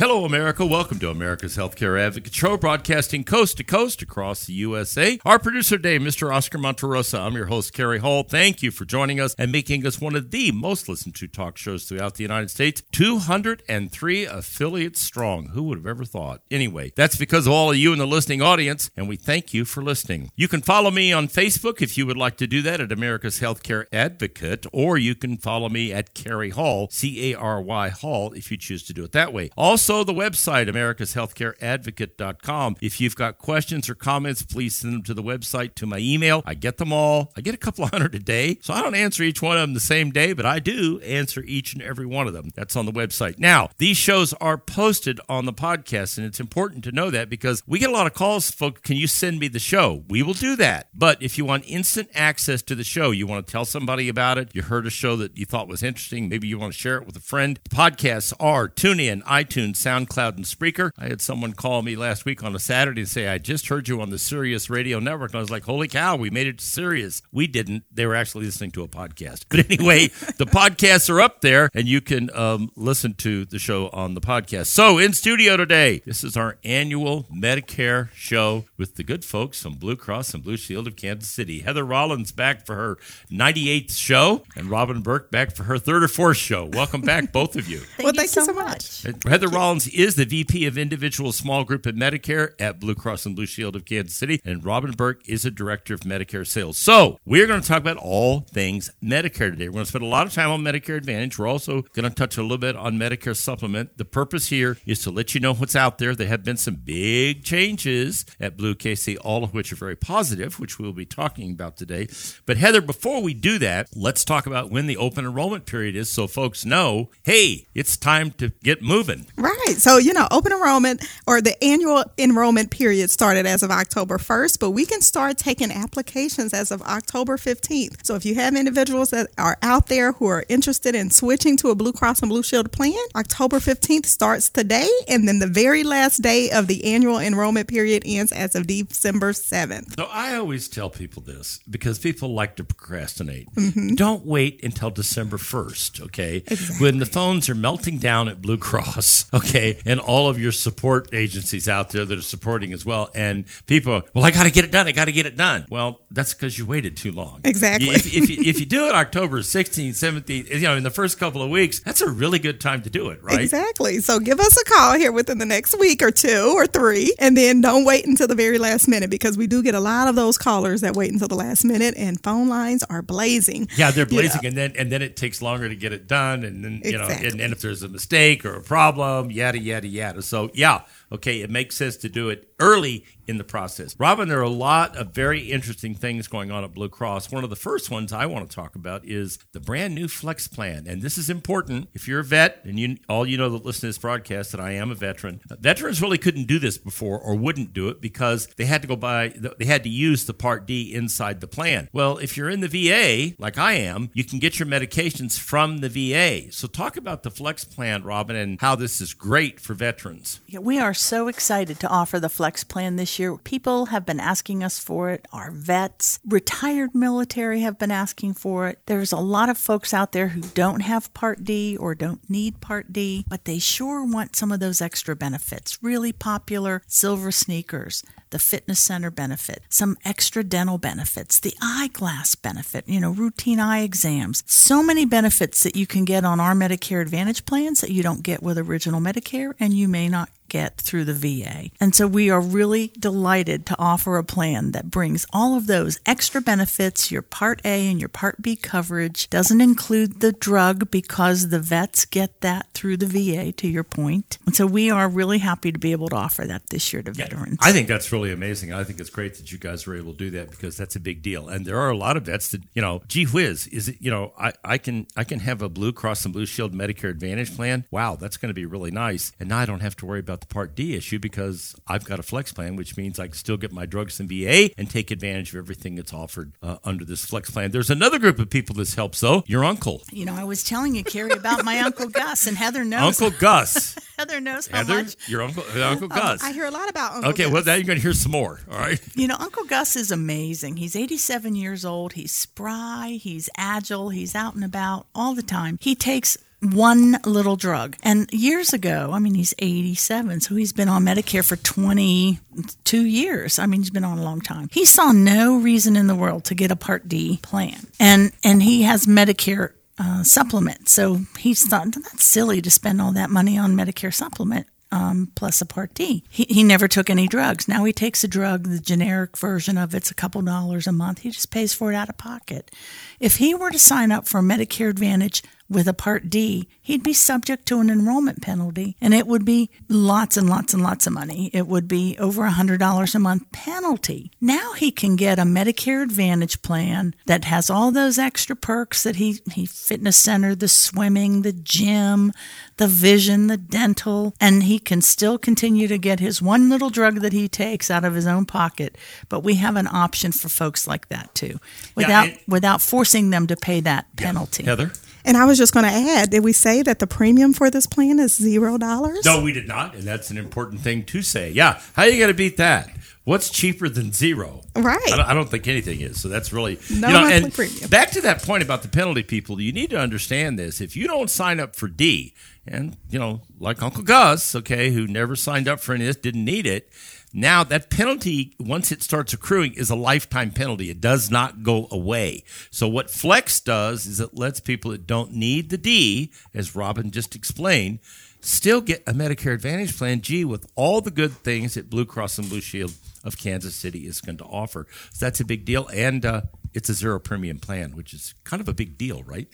Hello, America. Welcome to America's Healthcare Advocate Show, broadcasting coast to coast across the USA. Our producer today, Mr. Oscar Monterosa. I'm your host, Cary Hall. Thank you for joining us and making us one of the most listened to talk shows throughout the United States. 203 affiliates strong. Who would have ever thought? Anyway, that's because of all of you in the listening audience, and we thank you for listening. You can follow me on Facebook if you would like to do that at America's Healthcare Advocate, or you can follow me at Cary Hall, C A R Y Hall, if you choose to do it that way. Also, the website, americashealthcareadvocate.com. If you've got questions or comments, please send them to the website to my email. I get them all. I get a couple hundred a day, so I don't answer each one of them the same day, but I do answer each and every one of them. That's on the website. Now, these shows are posted on the podcast, and it's important to know that because we get a lot of calls, folks. Can you send me the show? We will do that. But if you want instant access to the show, you want to tell somebody about it, you heard a show that you thought was interesting, maybe you want to share it with a friend. Podcasts are TuneIn, iTunes, SoundCloud, and Spreaker. I had someone call me last week on a Saturday and say, I just heard you on the Sirius Radio Network. And I was like, holy cow, we made it to Sirius. We didn't. They were actually listening to a podcast. But anyway, the podcasts are up there and you can um, listen to the show on the podcast. So in studio today, this is our annual Medicare show with the good folks from Blue Cross and Blue Shield of Kansas City. Heather Rollins back for her 98th show and Robin Burke back for her third or fourth show. Welcome back, both of you. well, thank you so much. Heather Rollins is the VP of Individual Small Group and Medicare at Blue Cross and Blue Shield of Kansas City, and Robin Burke is a Director of Medicare Sales. So, we're going to talk about all things Medicare today. We're going to spend a lot of time on Medicare Advantage. We're also going to touch a little bit on Medicare Supplement. The purpose here is to let you know what's out there. There have been some big changes at Blue KC, all of which are very positive, which we'll be talking about today. But, Heather, before we do that, let's talk about when the open enrollment period is so folks know hey, it's time to get moving. Right. So, you know, open enrollment or the annual enrollment period started as of October 1st, but we can start taking applications as of October 15th. So, if you have individuals that are out there who are interested in switching to a Blue Cross and Blue Shield plan, October 15th starts today, and then the very last day of the annual enrollment period ends as of December 7th. So I always tell people this because people like to procrastinate. Mm-hmm. Don't wait until December 1st, okay? When the phones are melting down at Blue Cross, okay, and all of your support agencies out there that are supporting as well, and people are, well, I got to get it done. I got to get it done. Well, that's because you waited too long. Exactly. If, if, you, if you do it October 16th, 17th, you know, in the first couple of weeks, that's a really good time to do it, right? Exactly. So give us a call here within the next week or two or three, and then don't wait until the very last minute because we do get a lot of those callers that wait until the last minute, and phone lines are blazing. Yeah, they're You know. blazing, and then and then it takes longer to get it done, and then you know, and, and if there's a mistake or a problem, yada yada yada. So yeah, okay, it makes sense to do it early in the process. Robin, there are a lot of very interesting things going on at Blue Cross. One of the first ones I want to talk about is the brand new Flex Plan, and this is important. If you're a vet, and you all you know that listen to this broadcast that I am a veteran, veterans really couldn't do this before or wouldn't do it because they had to go by they had to use the Part D inside the plan. Well, if you're in the VA like I am, you can get your medications from the VA. So talk about the Flex Plan, Robin, and how this is great for veterans. Yeah, we are so excited to offer the Flex Plan this year. People have been asking us for it. Our vets, retired military have been asking for it. There's a lot of folks out there who don't have Part D or don't need Part D, but they sure want some of those extra benefits. Really popular silver sneakers, the fitness center benefit, some extra dental benefits, the eyeglass benefit, you know, routine eye exams. So many benefits that you can get on our Medicare Advantage plans that you don't get with original Medicare and you may not get through the VA. And so we are really delighted to offer a plan that brings all of those extra benefits, your Part A and your Part B coverage, doesn't include the drug because the vets get that through the VA, to your point. And so we are really happy to be able to offer that this year to veterans. I think that's really amazing. I think it's great that you guys were able to do that because that's a big deal. And there are a lot of vets that, you know, gee whiz, is it, you know, I, I can I can have a Blue Cross and Blue Shield Medicare Advantage plan. Wow, that's going to be really nice. And now I don't have to worry about the Part D issue because I've got a flex plan, which means I can still get my drugs in VA and take advantage of everything that's offered uh, under this flex plan. There's another group of people this helps though. Your uncle, You know, I was telling you, Cary, about my Uncle Gus, and Heather knows. Uncle Gus. Heather knows how Heather, much. your uncle, Uncle Gus. I hear a lot about Uncle Okay, Gus. well, now you're going to hear some more. All right. You know, Uncle Gus is amazing. He's 87 years old. He's spry. He's agile. He's out and about all the time. He takes one little drug. And years ago, I mean, he's 87, so he's been on Medicare for 22 years. I mean, he's been on a long time. He saw no reason in the world to get a Part D plan. And and he has Medicare uh, supplement. So he thought that's silly to spend all that money on Medicare supplement um, plus a Part D. He, he never took any drugs. Now he takes a drug, the generic version of it's a couple dollars a month. He just pays for it out of pocket. If he were to sign up for Medicare Advantage with a Part D, he'd be subject to an enrollment penalty, and it would be lots and lots and lots of money. It would be over a $100 a month penalty. Now he can get a Medicare Advantage plan that has all those extra perks that he, he fitness center, the swimming, the gym, the vision, the dental, and he can still continue to get his one little drug that he takes out of his own pocket. But we have an option for folks like that too, without and- without forcing them to pay that penalty. Heather? And I was just going to add, did we say that the premium for this plan is zero dollars? No, we did not, and that's an important thing to say. Yeah, how are you going to beat that? What's cheaper than zero? Right. I don't, I don't think anything is. So that's really No you know. monthly And premium. back to that point about the penalty, people. You need to understand this. If you don't sign up for D, and you know, like Uncle Gus, okay, who never signed up for any of this, didn't need it. Now that penalty, once it starts accruing, is a lifetime penalty. It does not go away. So what Flex does is it lets people that don't need the D, as Robin just explained, still get a Medicare Advantage plan, G, with all the good things that Blue Cross and Blue Shield of Kansas City is going to offer. So that's a big deal. And uh, it's a zero premium plan, which is kind of a big deal, right?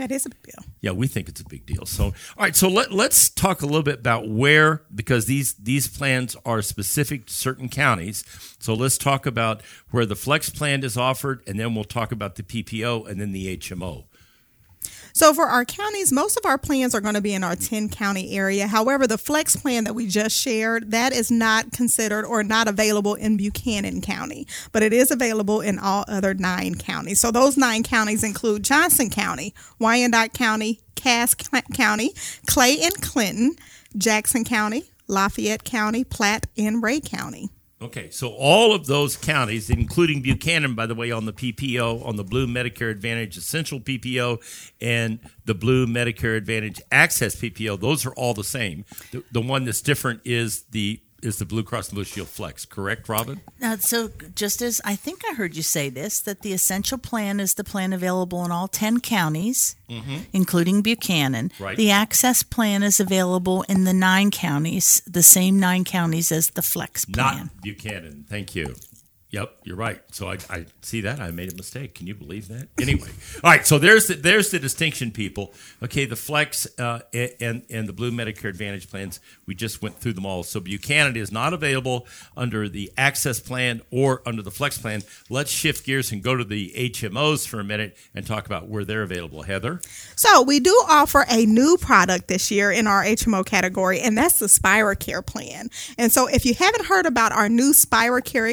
That is a big deal. Yeah, we think it's a big deal. So, all right, so let, let's talk a little bit about where, because these these plans are specific to certain counties. So let's talk about where the flex plan is offered, and then we'll talk about the PPO and then the HMO. So for our counties, most of our plans are going to be in our 10 county area. However, the flex plan that we just shared, that is not considered or not available in Buchanan County, but it is available in all other nine counties. So those nine counties include Johnson County, Wyandotte County, Cass County, Clay and Clinton, Jackson County, Lafayette County, Platte, and Ray County. Okay, so all of those counties, including Buchanan, by the way, on the PPO, on the Blue Medicare Advantage Essential PPO, and the Blue Medicare Advantage Access PPO, those are all the same. The, the one that's different is the is the Blue Cross Blue Shield Flex, correct, Robin? Uh, so, just as I think I heard you say this, that the essential plan is the plan available in all 10 counties, including Buchanan. Right. The access plan is available in the nine counties, the same nine counties as the flex plan. Not Buchanan. Thank you. Yep, you're right. So I, I see that I made a mistake. Can you believe that? Anyway, all right. So there's the, there's the distinction, people. Okay, the Flex uh, and and the Blue Medicare Advantage plans. We just went through them all. So Buchanan is not available under the Access plan or under the Flex plan. Let's shift gears and go to the HMOs for a minute and talk about where they're available. Heather. So we do offer a new product this year in our HMO category, and that's the Spira Care plan. And so if you haven't heard about our new Spira Care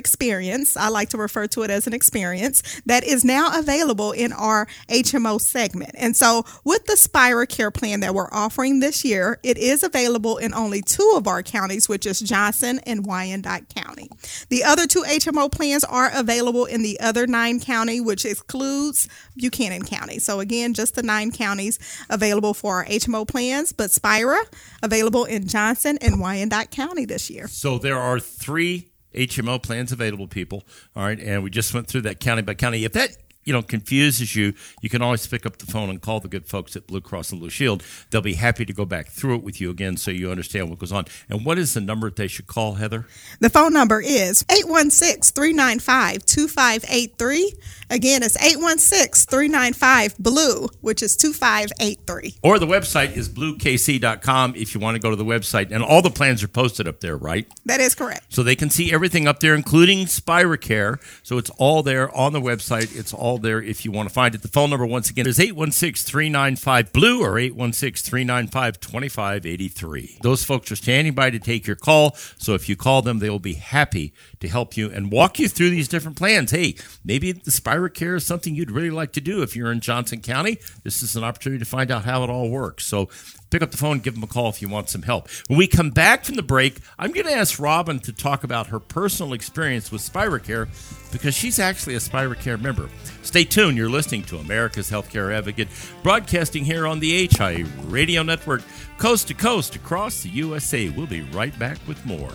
experience, I like to refer to it as an experience that is now available in our HMO segment. And so with the Spira Care plan that we're offering this year, it is available in only two of our counties, which is Johnson and Wyandotte County. The other two HMO plans are available in the other nine county, which excludes Buchanan County. So again, just the nine counties available for our HMO plans, but Spira available in Johnson and Wyandotte County this year. So there are three HMO plans available, people. All right, and we just went through that county by county. If that you know confuses you, you can always pick up the phone and call the good folks at Blue Cross and Blue Shield. They'll be happy to go back through it with you again so you understand what goes on. And what is the number that they should call, Heather? The phone number is 816 395 2583. Again, it's 816 395 Blue, which is 2583. Or the website is bluekc.com if you want to go to the website. And all the plans are posted up there, right? That is correct. So they can see everything up there, including SpiraCare. So it's all there on the website. It's all there if you want to find it. The phone number, once again, is 816 395 Blue or 816 395 2583. Those folks are standing by to take your call. So if you call them, they will be happy to help you and walk you through these different plans. Hey, maybe the SpiraCare is something you'd really like to do if you're in Johnson County. This is an opportunity to find out how it all works. So pick up the phone, give them a call if you want some help. When we come back from the break, I'm going to ask Robin to talk about her personal experience with SpiraCare because she's actually a SpiraCare member. Stay tuned. You're listening to America's Healthcare Advocate, broadcasting here on the HI Radio Network, coast to coast across the USA. We'll be right back with more.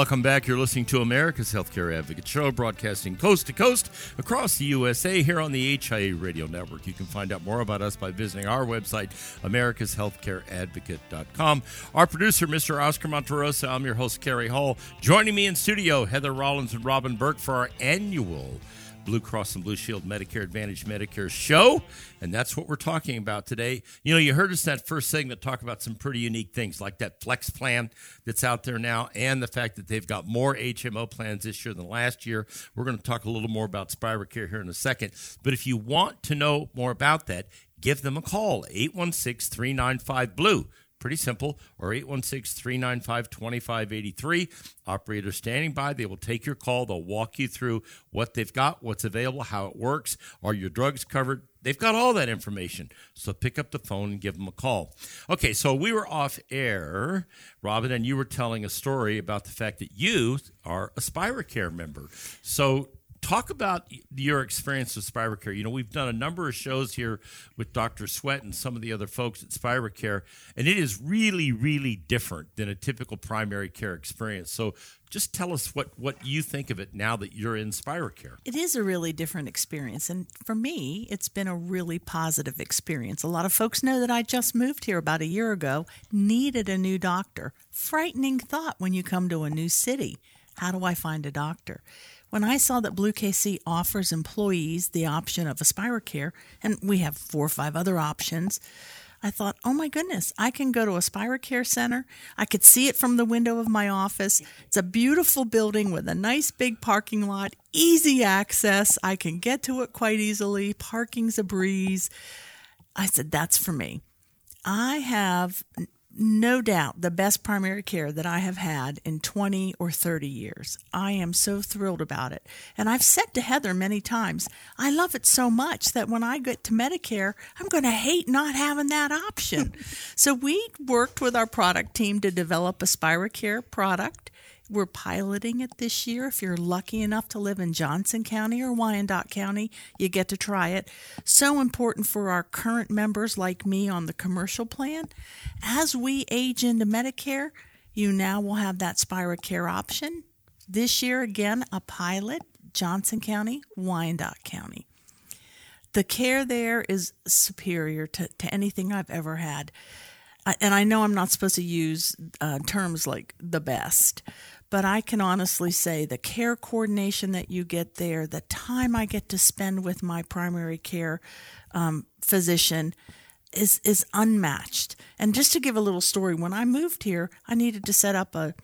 Welcome back. You're listening to America's Healthcare Advocate Show, broadcasting coast to coast across the USA here on the HIA Radio Network. You can find out more about us by visiting our website, americashealthcareadvocate.com. Our producer, Mr. Oscar Monterosa, I'm your host, Cary Hall. Joining me in studio, Heather Rollins and Robin Burke for our annual Blue Cross and Blue Shield Medicare Advantage Medicare show. And that's what we're talking about today. You know, you heard us that first segment talk about some pretty unique things like that flex plan that's out there now and the fact that they've got more HMO plans this year than last year. We're going to talk a little more about SpiraCare here in a second. But if you want to know more about that, give them a call 816 395 Blue. Pretty simple. Or 816 395 2583. Operator standing by. They will take your call. They'll walk you through what they've got, what's available, how it works. Are your drugs covered? They've got all that information. So pick up the phone and give them a call. Okay, so we were off air, Robin, and you were telling a story about the fact that you are a SpiraCare member. So talk about your experience with SpiraCare. You know, we've done a number of shows here with Dr. Sweat and some of the other folks at SpiraCare, and it is really, really different than a typical primary care experience. So just tell us what, what you think of it now that you're in SpiraCare. It is a really different experience. And for me, it's been a really positive experience. A lot of folks know that I just moved here about a year ago, needed a new doctor. Frightening thought when you come to a new city. How do I find a doctor? When I saw that Blue KC offers employees the option of a SpiraCare, and we have four or five other options, I thought, oh my goodness, I can go to a SpiraCare center. I could see it from the window of my office. It's a beautiful building with a nice big parking lot, easy access. I can get to it quite easily. Parking's a breeze. I said, that's for me. I have no doubt the best primary care that I have had in 20 or 30 years. I am so thrilled about it. And I've said to Heather many times, I love it so much that when I get to Medicare, I'm going to hate not having that option. so we worked with our product team to develop a SpiraCare product. We're piloting it this year. If you're lucky enough to live in Johnson County or Wyandotte County, you get to try it. So important for our current members like me on the commercial plan. As we age into Medicare, you now will have that SpiraCare option. This year, again, a pilot, Johnson County, Wyandotte County. The care there is superior to, to anything I've ever had. And I know I'm not supposed to use uh, terms like the best, but I can honestly say the care coordination that you get there, the time I get to spend with my primary care um, physician is is unmatched. And just to give a little story, when I moved here, I needed to set up a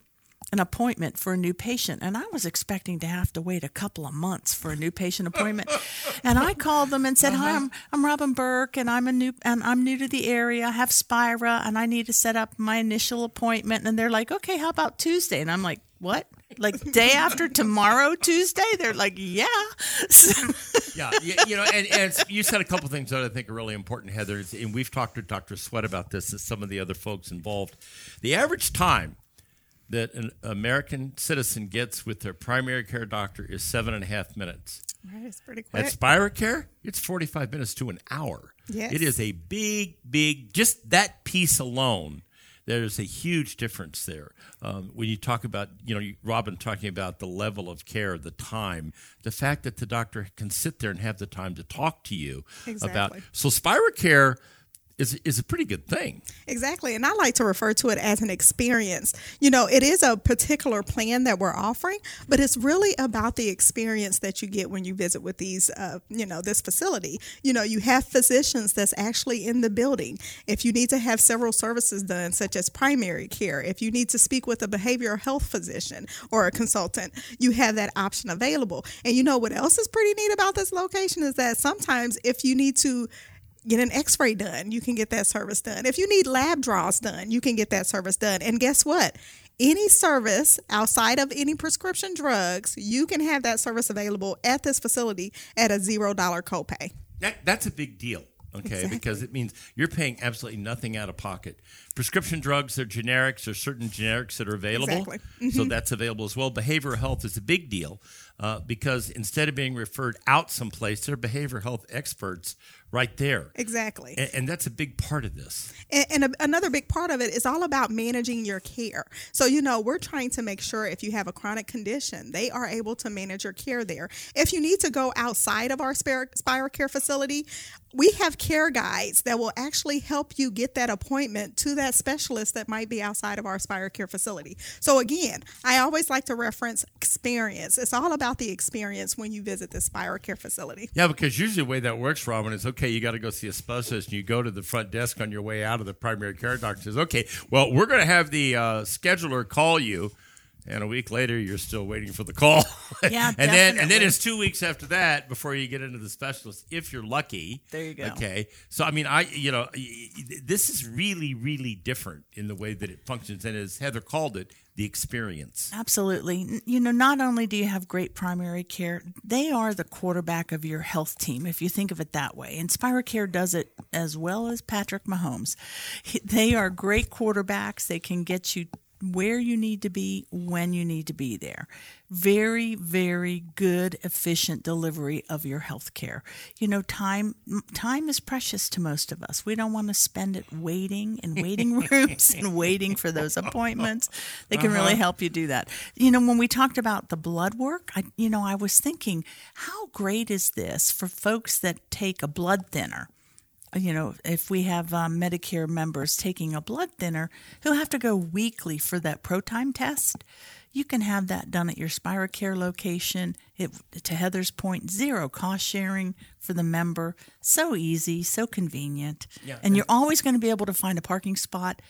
an appointment for a new patient and I was expecting to have to wait a couple of months for a new patient appointment. and I called them and said, "Hi, I'm I'm Robin Burke and I'm a new and I'm new to the area. I have Spira and I need to set up my initial appointment." And they're like, "Okay, how about Tuesday?" And I'm like, "What?" Like day after tomorrow, Tuesday? They're like, "Yeah." yeah, you, you know, and, and you said a couple things that I think are really important, Heather, and we've talked to Dr. Sweat about this and some of the other folks involved. The average time that an American citizen gets with their primary care doctor is seven and a half minutes. Right, it's pretty quick. At SpiraCare, it's 45 minutes to an hour. Yes. It is a big, big, just that piece alone. There's a huge difference there. Um, when you talk about, you know, Robin talking about the level of care, the time, the fact that the doctor can sit there and have the time to talk to you about. Exactly. So SpiraCare is is a pretty good thing. Exactly. And I like to refer to it as an experience. You know, it is a particular plan that we're offering, but it's really about the experience that you get when you visit with these, uh, you know, this facility. You know, you have physicians that's actually in the building. If you need to have several services done, such as primary care, if you need to speak with a behavioral health physician or a consultant, you have that option available. And you know what else is pretty neat about this location is that sometimes if you need to get an x-ray done you can get that service done if you need lab draws done you can get that service done and guess what any service outside of any prescription drugs you can have that service available at this facility at a zero dollar copay That, that's a big deal. Okay, Exactly. because it means you're paying absolutely nothing out of pocket. Prescription drugs, they're generics. There's certain generics that are available, Exactly. Mm-hmm. so that's available as well. Behavioral health is a big deal uh, because instead of being referred out someplace, there are behavioral health experts right there, exactly and, and that's a big part of this. And, and a, another big part of it is all about managing your care. So, you know, we're trying to make sure if you have a chronic condition, they are able to manage your care there. If you need to go outside of our Spira, Spira Care facility, we have care guides that will actually help you get that appointment to that specialist that might be outside of our Spira Care facility. So, again, I always like to reference experience. It's all about the experience when you visit the Spira Care facility. Yeah, because usually the way that works, Robin, is okay, you got to go see a specialist, and you go to the front desk on your way out of the primary care doctor says, okay, well, we're going to have the uh, scheduler call you. And a week later, you're still waiting for the call. Yeah, and then and then it's two weeks after that before you get into the specialist, if you're lucky. There you go. Okay, so I mean, I you know, this is really really different in the way that it functions, and as Heather called it, the experience. Absolutely. You know, not only do you have great primary care, they are the quarterback of your health team, if you think of it that way. Inspire Care does it as well as Patrick Mahomes. They are great quarterbacks. They can get you where you need to be when you need to be there. Very, very good, efficient delivery of your health care. You know, time time is precious to most of us. We don't want to spend it waiting in waiting rooms and waiting for those appointments. They can really uh-huh. help you do that. You know, when we talked about the blood work, I you know, I was thinking, how great is this for folks that take a blood thinner? You know, if we have um, Medicare members taking a blood thinner who have to go weekly for that ProTime test, you can have that done at your SpiraCare location. It, to Heather's point, zero cost sharing for the member. So easy, so convenient. Yeah. And you're always going to be able to find a parking spot.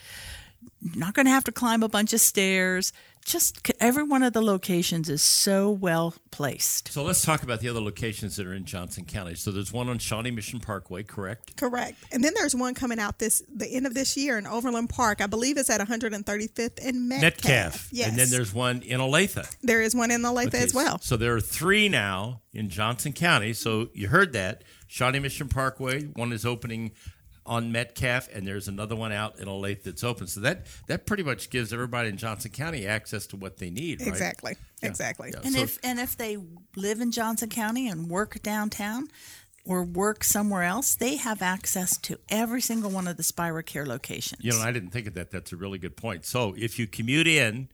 Not going to have to climb a bunch of stairs. Just every one of the locations is so well placed. So let's talk about the other locations that are in Johnson County. So there's one on Shawnee Mission Parkway, correct? Correct. And then there's one coming out this the end of this year in Overland Park. I believe it's at 135th and Metcalf. Metcalf. Yes. And then there's one in Olathe. there is one in Olathe Okay, as well. So there are three now in Johnson County. So you heard that. Shawnee Mission Parkway, one is opening on Metcalf, and there's another one out in Olathe that's open. So that that pretty much gives everybody in Johnson County access to what they need, right? Exactly. Yeah. Exactly. Yeah. And So- if and if they live in Johnson County and work downtown or work somewhere else, they have access to every single one of the Spira Care locations. You know, I didn't think of that. That's a really good point. So if you commute in,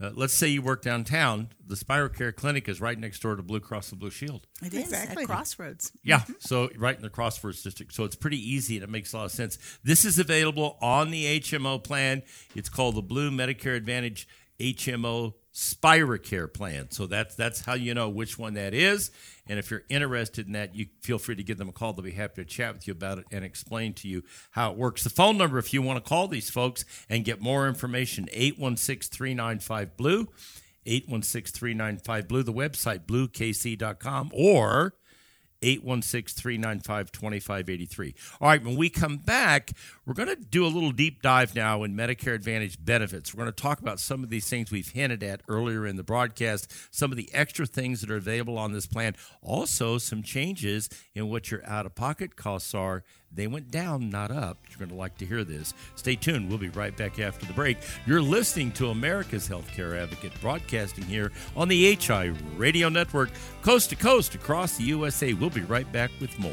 uh, let's say you work downtown, the SpiraCare Clinic is right next door to Blue Cross and Blue Shield. it is Exactly. at Crossroads. Yeah, so right in the Crossroads district. So it's pretty easy and it makes a lot of sense. This is available on the HMO plan. It's called the Blue Medicare Advantage HMO SpiraCare plan. So that's that's how you know which one that is. And if you're interested in that, you feel free to give them a call. They'll be happy to chat with you about it and explain to you how it works. The phone number, if you want to call these folks and get more information, 816 395 Blue. 816 395 Blue, the website, bluekc.com, or 816 395 2583. All right, when we come back, we're going to do a little deep dive now in Medicare Advantage benefits. We're going to talk about some of these things we've hinted at earlier in the broadcast, some of the extra things that are available on this plan, also some changes in what your out of pocket costs are. They went down, not up. You're going to like to hear this. Stay tuned. We'll be right back after the break. You're listening to America's Healthcare Advocate broadcasting here on the HI Radio Network, coast to coast across the USA. We'll be right back with more.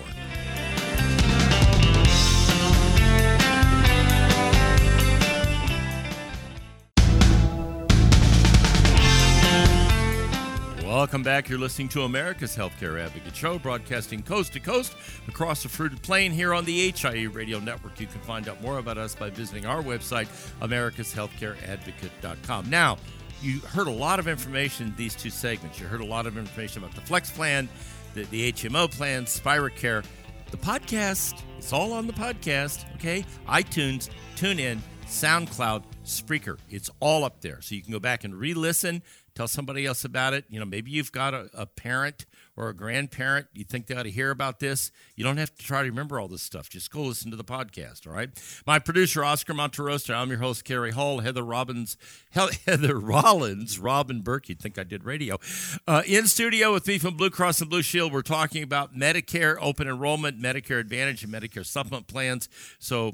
Welcome back. You're listening to America's Healthcare Advocate Show, broadcasting coast to coast across the fruited plain here on the HIE Radio Network. You can find out more about us by visiting our website, americashealthcareadvocate.com. Now, you heard a lot of information in these two segments. You heard a lot of information about the Flex plan, the, the HMO plan, Spiracare. The podcast, it's all on the podcast, okay? iTunes, TuneIn, SoundCloud, Spreaker. It's all up there. So you can go back and re listen tell somebody else about it. You know, maybe you've got a, a, parent or a grandparent. You think they ought to hear about this. You don't have to try to remember all this stuff. Just go listen to the podcast. All right. My producer Oscar Monterosa. I'm your host Cary Hall. Heather Robbins. Heather Rollins. Robin Burke. You'd think I did radio. Uh, in studio with me from Blue Cross and Blue Shield. We're talking about Medicare open enrollment, Medicare Advantage, and Medicare supplement plans. So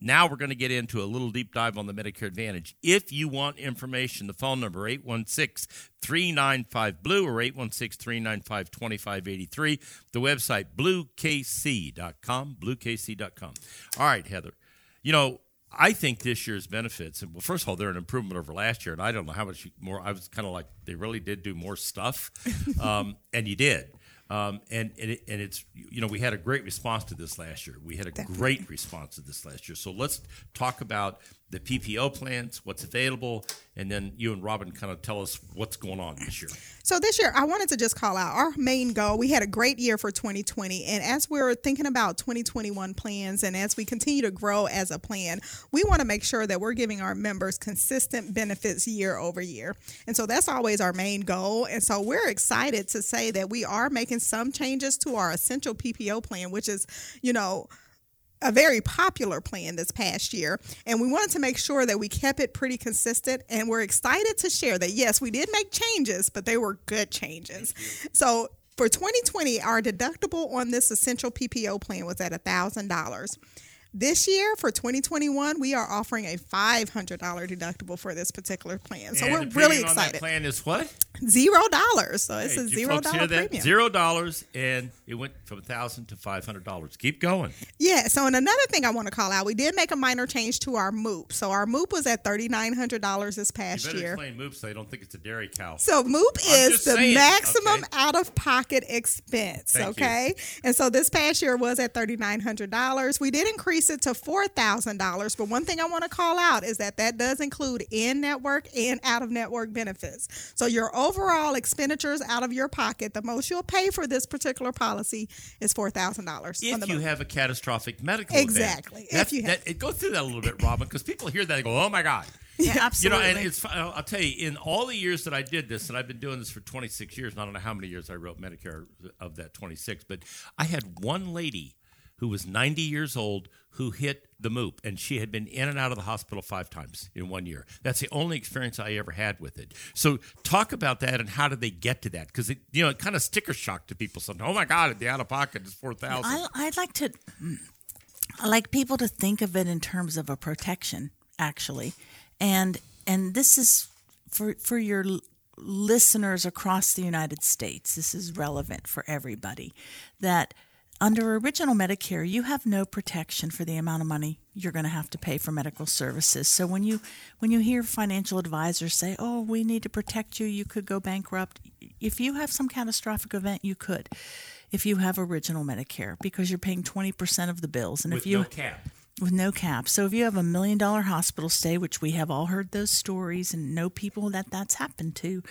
now we're going to get into a little deep dive on the Medicare Advantage. If you want information, the phone number 816-395-BLUE or 816-395-2583. The website bluekc.com, bluekc.com. All right, Heather. You know, I think this year's benefits, well, first of all, they're an improvement over last year, and I don't know how much more. I was kind of like, they really did do more stuff, um, and you did. Um, and and, it, and it's you know we had a great response to this last year. We had a Definitely. great response to this last year. So let's talk about the PPO plans, what's available, and then you and Robin kind of tell us what's going on this year. So this year, I wanted to just call out our main goal. We had a great year for 2020, and as we're thinking about 2021 plans, and as we continue to grow as a plan, we want to make sure that we're giving our members consistent benefits year over year, and so that's always our main goal. And so we're excited to say that we are making some changes to our essential PPO plan, which is, you know a very popular plan this past year and we wanted to make sure that we kept it pretty consistent and we're excited to share that. Yes we did make changes but they were good changes. So for 2020 our deductible on this essential ppo plan was at $1000 this year for 2021, we are offering a $500 deductible for this particular plan. So and we're really excited. plan is what? Zero dollars. So it's hey, a zero dollar premium. Zero dollars, and it went from a thousand to five hundred dollars. Keep going. Yeah. So, and another thing I want to call out, we did make a minor change to our MOOP. So our MOOP was at thirty nine hundred dollars this past you better year. Explain MOOP, so I don't think it's a dairy cow. So MOOP is the saying, maximum okay. out of pocket expense. Thank okay. You. And so this past year was at thirty nine hundred dollars. We did increase it to $4,000. But one thing I want to call out is that that does include in network and out of network benefits. So your overall expenditures out of your pocket, the most you'll pay for this particular policy is $4,000. If you have a catastrophic medical exactly. event. Exactly. If you have. That, go through that a little bit, Robin, because people hear that and go, oh my God. Yeah, absolutely. You know, and it's I'll tell you, in all the years that I did this, and I've been doing this for 26 years, I don't know how many years I wrote Medicare of that 26, but I had one lady who was 90 years old who hit the MOOP, and she had been in and out of the hospital five times in one year. That's the only experience I ever had with it. So, talk about that and how did they get to that? Because it, you know, it kind of sticker shock to people. Sometimes, oh my God, the out of pocket is four thousand. I'd like to, mm, I like people to think of it in terms of a protection, actually, and and this is for for your listeners across the United States. This is relevant for everybody that under original Medicare, you have no protection for the amount of money you're going to have to pay for medical services. So when you when you hear financial advisors say, "Oh, we need to protect you, you could go bankrupt." If you have some catastrophic event, you could. If you have original Medicare because you're paying 20% of the bills and with if you no cap with no cap. So if you have a million dollar hospital stay, which we have all heard those stories and know people that that's happened to,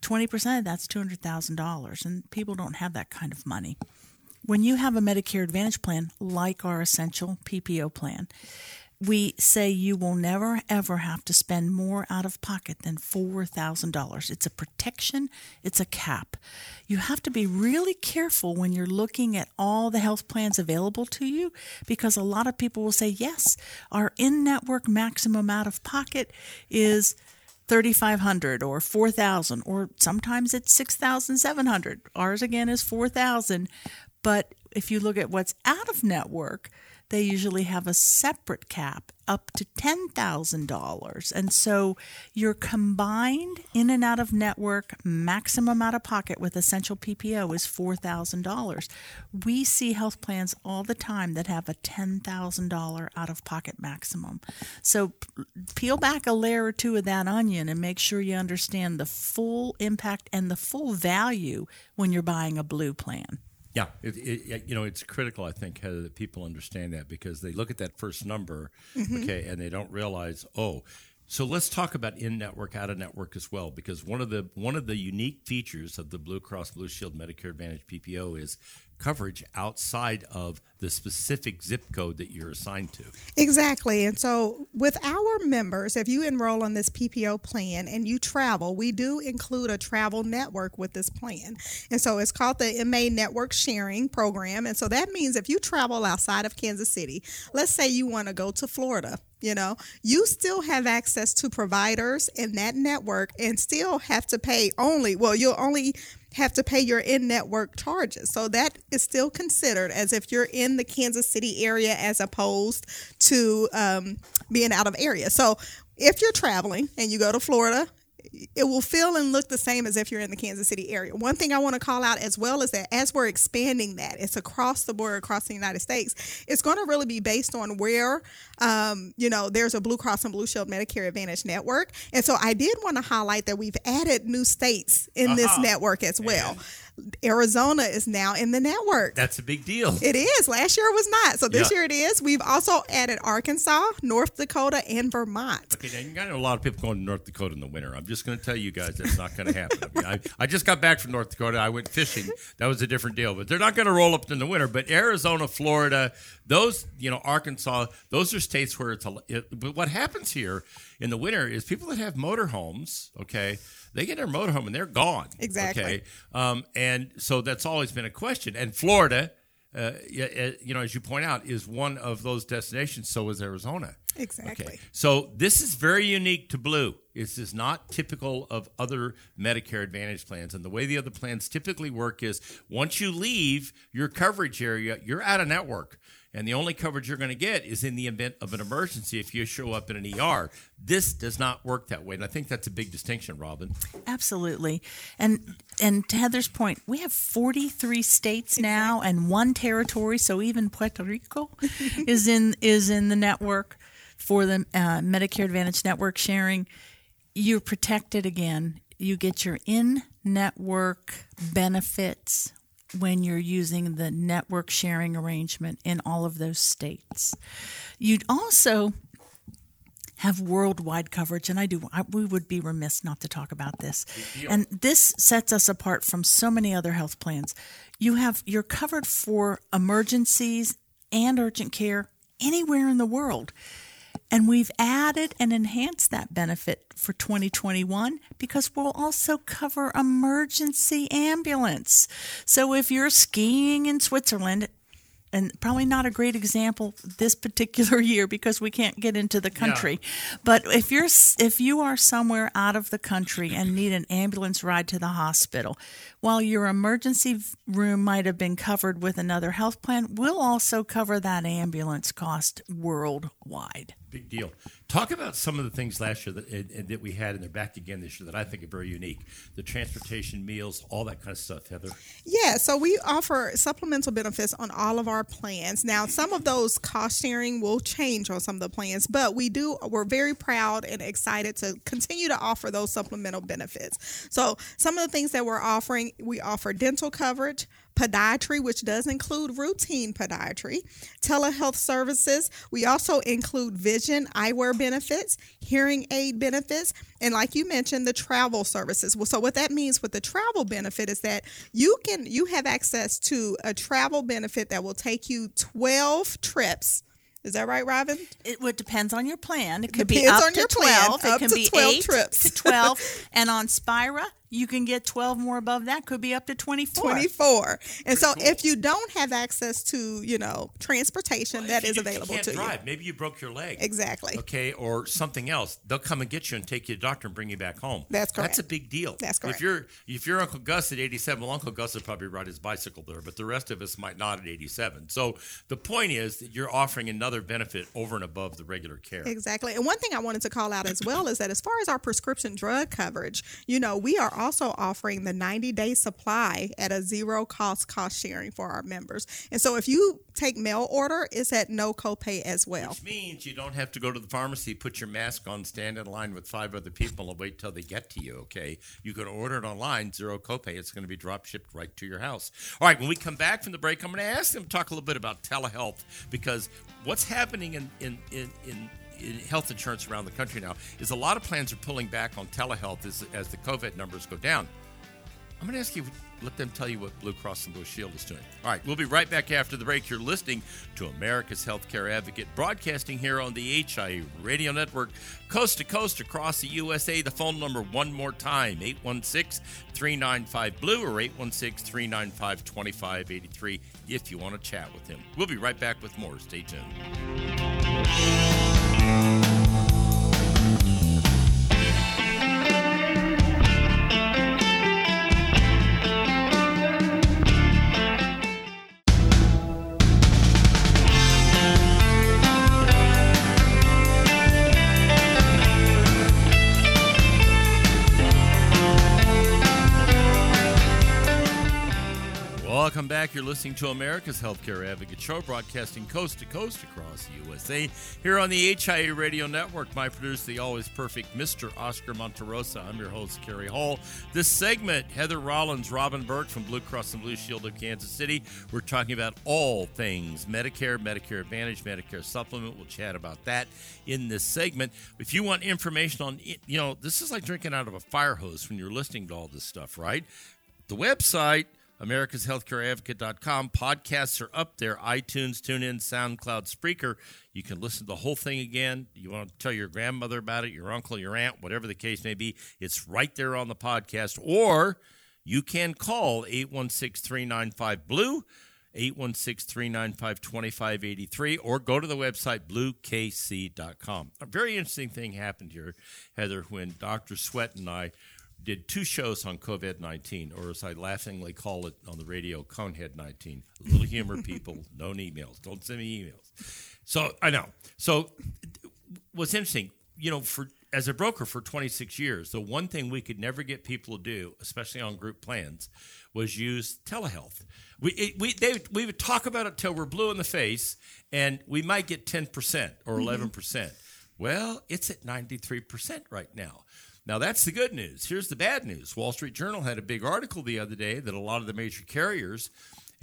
20% of that's $200,000 and people don't have that kind of money. When you have a Medicare Advantage plan like our essential PPO plan, we say you will never ever have to spend more out of pocket than $4,000. It's a protection, it's a cap. You have to be really careful when you're looking at all the health plans available to you because a lot of people will say, yes, our in network maximum out of pocket is 3500 or 4000 or sometimes it's 6700 ours again is 4000 but if you look at what's out of network they usually have a separate cap up to $10,000. And so your combined in and out of network maximum out of pocket with essential PPO is $4,000. We see health plans all the time that have a $10,000 out of pocket maximum. So peel back a layer or two of that onion and make sure you understand the full impact and the full value when you're buying a blue plan. Yeah, it, it, you know it's critical. I think that people understand that because they look at that first number, mm-hmm. okay, and they don't realize, oh, so let's talk about in network, out of network as well, because one of the one of the unique features of the Blue Cross Blue Shield Medicare Advantage PPO is coverage outside of the specific zip code that you're assigned to. Exactly. And so, with our members, if you enroll on this PPO plan and you travel, we do include a travel network with this plan. And so, it's called the MA Network Sharing Program. And so, that means if you travel outside of Kansas City, let's say you want to go to Florida, you know, you still have access to providers in that network and still have to pay only, well, you'll only have to pay your in network charges. So that is still considered as if you're in the Kansas City area as opposed to um, being out of area. So if you're traveling and you go to Florida, it will feel and look the same as if you're in the Kansas City area. One thing I want to call out as well is that as we're expanding that, it's across the board, across the United States. It's going to really be based on where, um, you know, there's a Blue Cross and Blue Shield Medicare Advantage network. And so I did want to highlight that we've added new states in this network as well. Arizona is now in the network. That's a big deal. It is. Last year it was not. So this Yeah. year it is. We've also added Arkansas, North Dakota, and Vermont. Okay, now you got a lot of people going to North Dakota in the winter. I'm just going to tell you guys that's not going to happen. I, mean, I, I just got back from North Dakota. I went fishing. That was a different deal. But they're not going to roll up in the winter. But Arizona, Florida, those, you know, Arkansas, those are states where it's a. It, but what happens here in the winter is people that have motorhomes, okay, they get their motorhome and they're gone. Exactly. Okay. Um, and so that's always been a question. And Florida, uh, uh, you know, as you point out, is one of those destinations. So is Arizona. Exactly. Okay. So this is very unique to Blue. This is not typical of other Medicare Advantage plans. And the way the other plans typically work is once you leave your coverage area, you're out of network. And the only coverage you're going to get is in the event of an emergency if you show up in an ER. This does not work that way. And I think that's a big distinction, Robin. Absolutely. And and to Heather's point, we have 43 states now and one territory, so even Puerto Rico is in is in the network for the uh, Medicare Advantage network sharing. You're protected again. You get your in-network benefits when you're using the network sharing arrangement in all of those states. You'd also have worldwide coverage, and I do. I, we would be remiss not to talk about this. And this sets us apart from so many other health plans. You have you're covered for emergencies and urgent care anywhere in the world. And we've added and enhanced that benefit for 2021 because we'll also cover emergency ambulance. So if you're skiing in Switzerland, and probably not a great example this particular year because we can't get into the country. But if you're if you are somewhere out of the country and need an ambulance ride to the hospital, while your emergency room might have been covered with another health plan, we'll also cover that ambulance cost worldwide. Big deal. Talk about some of the things last year that, and, and that we had, and they're back again this year that I think are very unique. The transportation, meals, all that kind of stuff, Heather. Yeah, so we offer supplemental benefits on all of our plans. Now, some of those cost sharing will change on some of the plans, but we do we're very proud and excited to continue to offer those supplemental benefits. So, some of the things that we're offering, we offer dental coverage, podiatry, which does include routine podiatry, telehealth services. We also include vision, eyewear benefits, hearing aid benefits, and like you mentioned, the travel services. Well, so what that means with the travel benefit is that you can you have access to a travel benefit that will take you 12 trips Is that right, Robin? It would depends on your plan. It could be up to your plan. twelve. Up it can to be 12 eight trips. to twelve. and on Spira, you can get twelve more above that. Could be up to twenty four. 24. And so if you don't have access to, you know, transportation, that If is you- you available can't to drive. Maybe you broke your leg. Exactly. Okay, or something else. They'll come and get you and take you to the doctor and bring you back home. That's correct That's a big deal. That's correct. If you're if you're Uncle Gus at 87, well, Uncle Gus would probably ride his bicycle there, but the rest of us might not at 87. So the point is that you're offering another benefit over and above the regular care. Exactly. And one thing I wanted to call out as well is that as far as our prescription drug coverage, you know, we are also offering the 90 day supply at a zero cost cost sharing for our members. And so if you take mail order, it's at no copay as well. Which means you don't have to go to the pharmacy, put your mask on, stand in line with five other people, and wait till they get to you. Okay, you can order it online, zero copay. It's going to be drop shipped right to your house. All right, when we come back from the break, I'm going to ask them to talk a little bit about telehealth because what's happening in in in, in health insurance around the country now is a lot of plans are pulling back on telehealth as, as the COVID numbers go down. I'm going to ask you, let them tell you what Blue Cross and Blue Shield is doing. All right, we'll be right back after the break. You're listening to America's Healthcare Advocate, broadcasting here on the HIA Radio Network, coast to coast across the USA. The phone number, one more time, 816 395 Blue or 816 395 2583 if you want to chat with him. We'll be right back with more. Stay tuned. Back. You're listening to America's Healthcare Advocate Show, broadcasting coast to coast across the USA. Here on the HIA Radio Network, my producer, the always perfect Mr. Oscar Monterosa. I'm your host, Cary Hall. This segment, Heather Rollins, Robin Burke from Blue Cross and Blue Shield of Kansas City. We're talking about all things Medicare, Medicare Advantage, Medicare Supplement. We'll chat about that in this segment. If you want information on, you know, this is like drinking out of a fire hose when you're listening to all this stuff, right? The website americashealthcareadvocate.com. Podcasts are up there iTunes, TuneIn, SoundCloud, Spreaker. You can listen to the whole thing again. You want to tell your grandmother about it, your uncle, your aunt, whatever the case may be. It's right there on the podcast. Or you can call 816 395 Blue. 816-395-2583 or go to the website bluekc.com. A very interesting thing happened here, Heather, when Dr. Sweat and I did two shows on COVID 19, or as I laughingly call it on the radio, Conehead 19. A little humor, people. No emails. Don't send me emails. So I know. So what's interesting, you know, for as a broker for 26 years, the one thing we could never get people to do, especially on group plans, was use telehealth. We it, we they we would talk about it till we're blue in the face, and we might get 10 percent or mm-hmm. 11 percent. Well, it's at 93 percent right now. Now, that's the good news. Here's the bad news. Wall Street Journal had a big article the other day that a lot of the major carriers,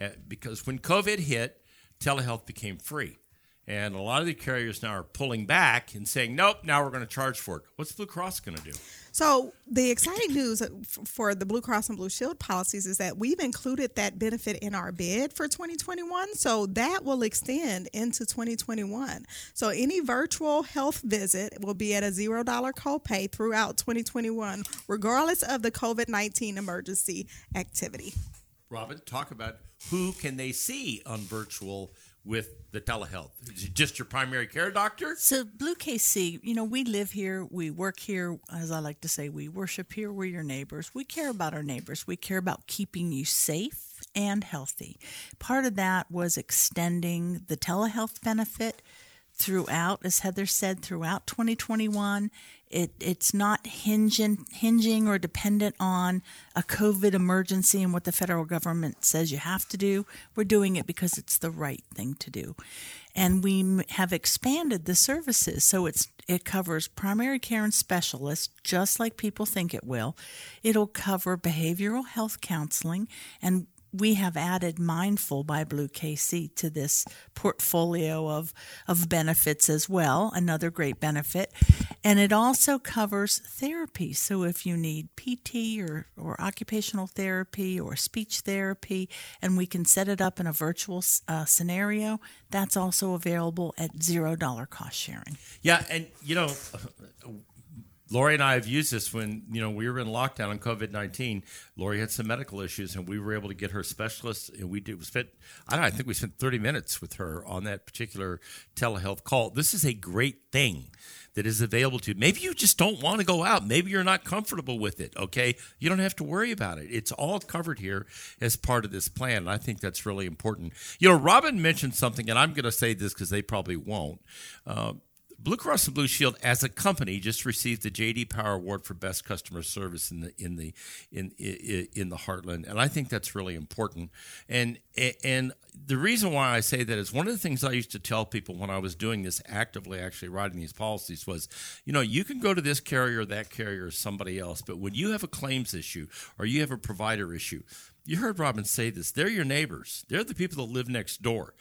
uh, because when COVID hit, telehealth became free. And a lot of the carriers now are pulling back and saying, nope, now we're going to charge for it. What's Blue Cross going to do? So the exciting news for the Blue Cross and Blue Shield policies is that we've included that benefit in our bid for 2021. So that will extend into 2021. So any virtual health visit will be at a zero dollar copay throughout 2021, regardless of the COVID 19 emergency activity. Robin, talk about who can they see on virtual with the telehealth? Is it just your primary care doctor? So, Blue KC, you know, we live here, we work here, as I like to say, we worship here, we're your neighbors. We care about our neighbors, we care about keeping you safe and healthy. Part of that was extending the telehealth benefit throughout, as Heather said, throughout 2021. It, it's not hinging, hinging or dependent on a COVID emergency and what the federal government says you have to do. We're doing it because it's the right thing to do. And we have expanded the services. So it's, it covers primary care and specialists, just like people think it will. It'll cover behavioral health counseling and we have added Mindful by Blue KC to this portfolio of, of benefits as well, another great benefit. And it also covers therapy. So if you need PT or, or occupational therapy or speech therapy, and we can set it up in a virtual uh, scenario, that's also available at zero dollar cost sharing. Yeah, and you know, Lori and I have used this when you know we were in lockdown on COVID nineteen. Lori had some medical issues, and we were able to get her specialist. And we did spent I don't know, I think we spent thirty minutes with her on that particular telehealth call. This is a great thing that is available to you. Maybe you just don't want to go out. Maybe you're not comfortable with it. Okay, you don't have to worry about it. It's all covered here as part of this plan. And I think that's really important. You know, Robin mentioned something, and I'm going to say this because they probably won't. Uh, Blue Cross and Blue Shield as a company just received the JD Power Award for best customer service in the in the in in, the Heartland, and I think that's really important. And and the reason why I say that is one of the things I used to tell people when I was doing this actively, actually writing these policies, was, you know, you can go to this carrier, that carrier, or somebody else, but when you have a claims issue or you have a provider issue, you heard Robin say this. They're your neighbors. They're the people that live next door.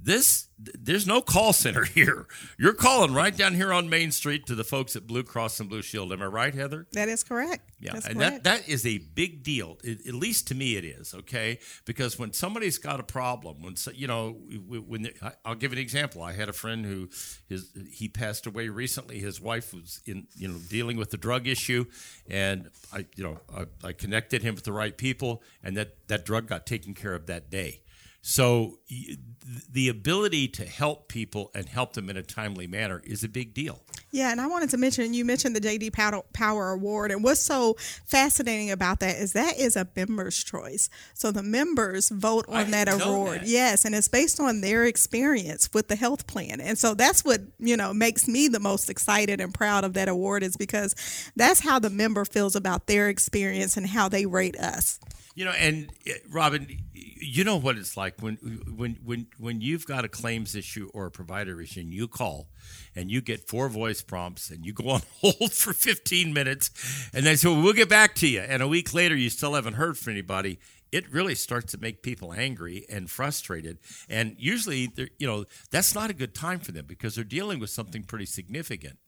This there's no call center here. You're calling right down here on Main Street to the folks at Blue Cross and Blue Shield. Am I right, Heather? That is correct. Yeah, That's and correct. that that is a big deal. It, at least to me, it is. Okay, because when somebody's got a problem, when so- you know, when I- I'll give an example. I had a friend who his he passed away recently. His wife was in you know dealing with the drug issue, and I you know I, I connected him with the right people, and that that drug got taken care of that day. So the ability to help people and help them in a timely manner is a big deal. Yeah, and I wanted to mention you mentioned the JD Pow- Power Award, and what's so fascinating about that is that is a member's choice. So the members vote I on that award. that. Yes, and it's based on their experience with the health plan, and so that's what you know makes me the most excited and proud of that award is because that's how the member feels about their experience and how they rate us. You know, and uh, Robin, you know what it's like when when when when you've got a claims issue or a provider issue, and you call, and you get four voice prompts, and you go on hold for fifteen minutes, and they say, well, "We'll get back to you," and a week later, you still haven't heard from anybody. It really starts to make people angry and frustrated, and usually, you know, that's not a good time for them because they're dealing with something pretty significant.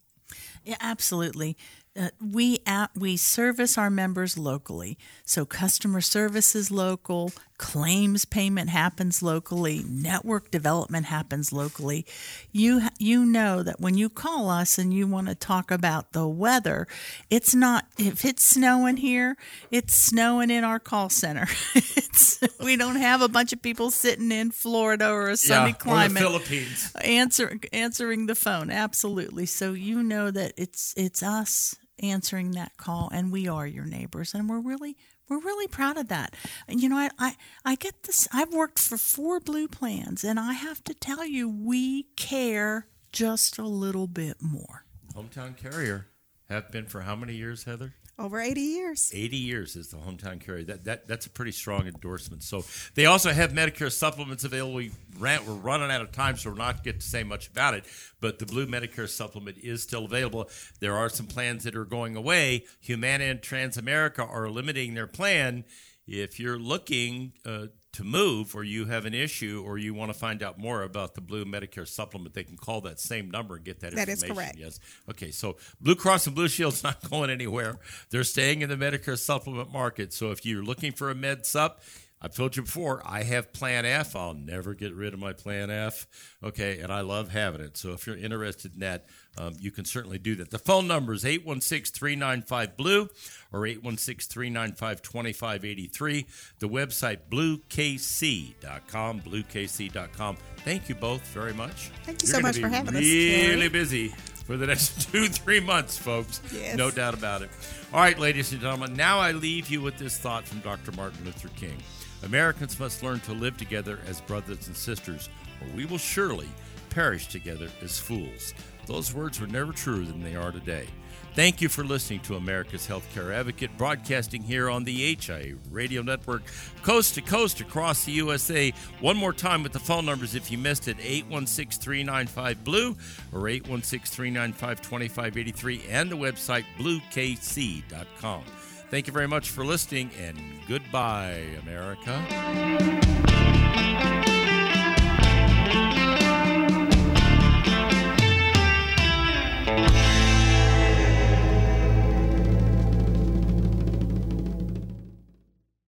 Yeah, absolutely. Uh, we at, we service our members locally, so customer service is local, claims payment happens locally, network development happens locally. You you know that when you call us and you want to talk about the weather, it's not if it's snowing here, it's snowing in our call center. it's, we don't have a bunch of people sitting in Florida or a sunny or the climate Philippines. answer answering the phone absolutely so you know that it's it's us answering that call and we are your neighbors and we're really we're really proud of that and you know I, I i get this i've worked for four blue plans and i have to tell you we care just a little bit more Hometown carrier have been for how many years, Heather? Over 80 years. 80 years is the hometown carrier. That, that that's a pretty strong endorsement. So they also have Medicare supplements available. We ran, we're running out of time, so we're not get to say much about it. But the Blue Medicare supplement is still available. There are some plans that are going away. Humana and Transamerica are limiting their plan. If you're looking uh, to move, or you have an issue, or you want to find out more about the Blue Medicare supplement, they can call that same number and get that That is information. correct. Yes. Okay. So Blue Cross and Blue Shield's not going anywhere. They're staying in the Medicare supplement market. So if you're looking for a med sup, I've told you before, I have Plan F. I'll never get rid of my Plan F. Okay, and I love having it. So if you're interested in that, um, you can certainly do that. The phone number is 816 395 Blue or 816 395 2583. The website, bluekc.com, bluekc.com. Thank you both very much. Thank you You're so much for having us, Really busy for the next two, three months, folks. Yes. No doubt about it. All right, ladies and gentlemen, now I leave you with this thought from Dr. Martin Luther King Americans must learn to live together as brothers and sisters, or we will surely perish together as fools. Those words were never truer than they are today. Thank you for listening to America's Healthcare Advocate, broadcasting here on the HIA Radio Network, coast to coast across the USA. One more time with the phone numbers if you missed it 816 395 Blue or 816 395 2583 and the website bluekc.com. Thank you very much for listening, and goodbye, America.